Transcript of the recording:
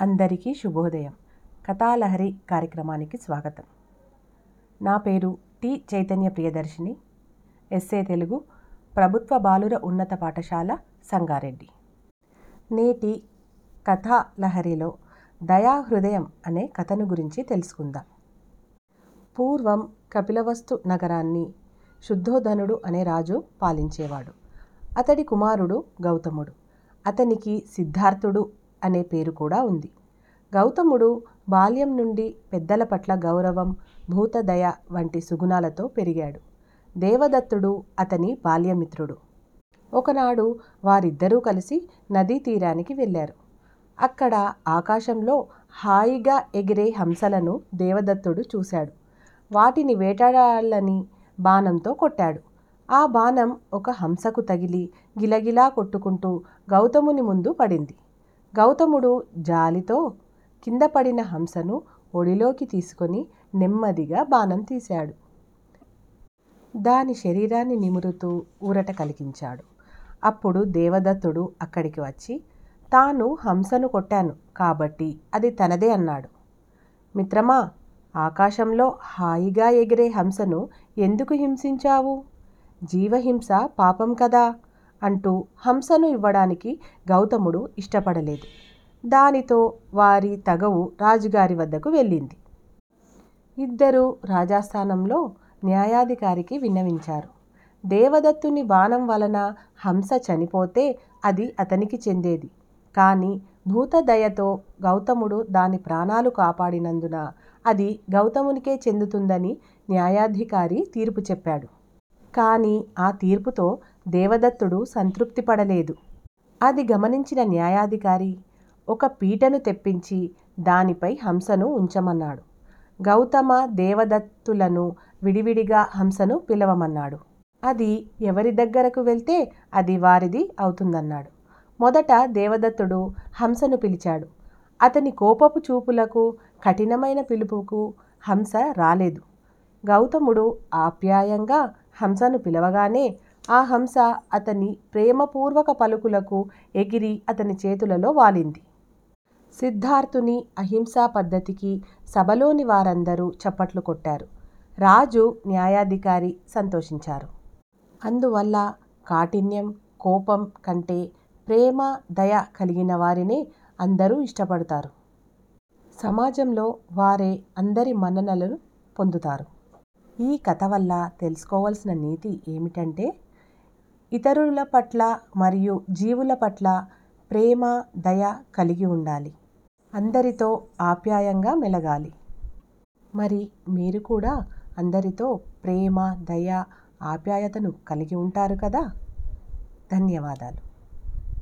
అందరికీ శుభోదయం. కథాలహరి కార్యక్రమానికి స్వాగతం. నా పేరు టి చైతన్య ప్రియదర్శిని. ఎస్ఏ తెలుగు ప్రభుత్వ బాలుర ఉన్నత పాఠశాల సంగారెడ్డి. నేటి కథాలహరిలో దయాహృదయం అనే కథను గురించి తెలుసుకుందాం. పూర్వం కపిలవస్తు నగరాన్ని శుద్ధోధనుడు అనే రాజు పాలించేవాడు. అతడి కుమారుడు గౌతముడు. అతనికి సిద్ధార్థుడు అనే పేరు కూడా ఉంది. గౌతముడు బాల్యం నుండి పెద్దల పట్ల గౌరవం భూతదయ వంటి సుగుణాలతో పెరిగాడు. దేవదత్తుడు అతని బాల్యమిత్రుడు. ఒకనాడు వారిద్దరూ కలిసి నదీ తీరానికి వెళ్ళారు. అక్కడ ఆకాశంలో హాయిగా ఎగిరే హంసలను దేవదత్తుడు చూశాడు. వాటిని వేటాడాలని బాణంతో కొట్టాడు. ఆ బాణం ఒక హంసకు తగిలి గిలగిలా కొట్టుకుంటూ గౌతముని ముందు పడింది. గౌతముడు జాలితో కింద పడిన హంసను ఒడిలోకి తీసుకొని నెమ్మదిగా బాణం తీశాడు. దాని శరీరాన్ని నిమురుతూ ఊరట కలిగించాడు. అప్పుడు దేవదత్తుడు అక్కడికి వచ్చి తాను హంసను కొట్టాను కాబట్టి అది తనదే అన్నాడు. మిత్రమా ఆకాశంలో హాయిగా ఎగిరే హంసను ఎందుకు హింసించావు? జీవహింస పాపం కదా. అంటూ హంసను ఇవ్వడానికి గౌతముడు ఇష్టపడలేదు. దానితో వారి తగవు రాజుగారి వద్దకు వెళ్ళింది. ఇద్దరు రాజాస్థానంలో న్యాయాధికారికి విన్నవించారు. దేవదత్తుని బాణం వలన హంస చనిపోతే అది అతనికి చెందేది. కానీ భూతదయతో గౌతముడు దాని ప్రాణాలు కాపాడినందున అది గౌతమునికే చెందుతుందని న్యాయాధికారి తీర్పు చెప్పాడు. కానీ ఆ తీర్పుతో దేవదత్తుడు సంతృప్తి పడలేదు. అది గమనించిన న్యాయాధికారి ఒక పీటను తెప్పించి దానిపై హంసను ఉంచమన్నాడు. గౌతమ దేవదత్తులను విడివిడిగా హంసను పిలవమన్నాడు. అది ఎవరి దగ్గరకు వెళ్తే అది వారిది అవుతుందన్నాడు. మొదట దేవదత్తుడు హంసను పిలిచాడు. అతని కోపపు చూపులకు కఠినమైన పిలుపుకు హంస రాలేదు. గౌతముడు ఆప్యాయంగా హంసను పిలవగానే ఆ హంస అతని ప్రేమపూర్వక పలుకులకు ఎగిరి అతని చేతులలో వాలింది. సిద్ధార్థుని అహింసా పద్ధతికి సభలోని వారందరూ చప్పట్లు కొట్టారు. రాజు న్యాయాధికారి సంతోషించారు. అందువల్ల కాఠిన్యం కోపం కంటే ప్రేమ దయ కలిగిన వారినే అందరూ ఇష్టపడతారు. సమాజంలో వారే అందరి మన్ననలను పొందుతారు. ఈ కథ వల్ల తెలుసుకోవాల్సిన నీతి ఏమిటంటే ఇతరుల పట్ల మరియు జీవుల పట్ల ప్రేమ దయ కలిగి ఉండాలి. అందరితో ఆప్యాయంగా మెలగాలి. మరి మీరు కూడా అందరితో ప్రేమ దయ ఆప్యాయతను కలిగి ఉంటారు కదా? ధన్యవాదాలు.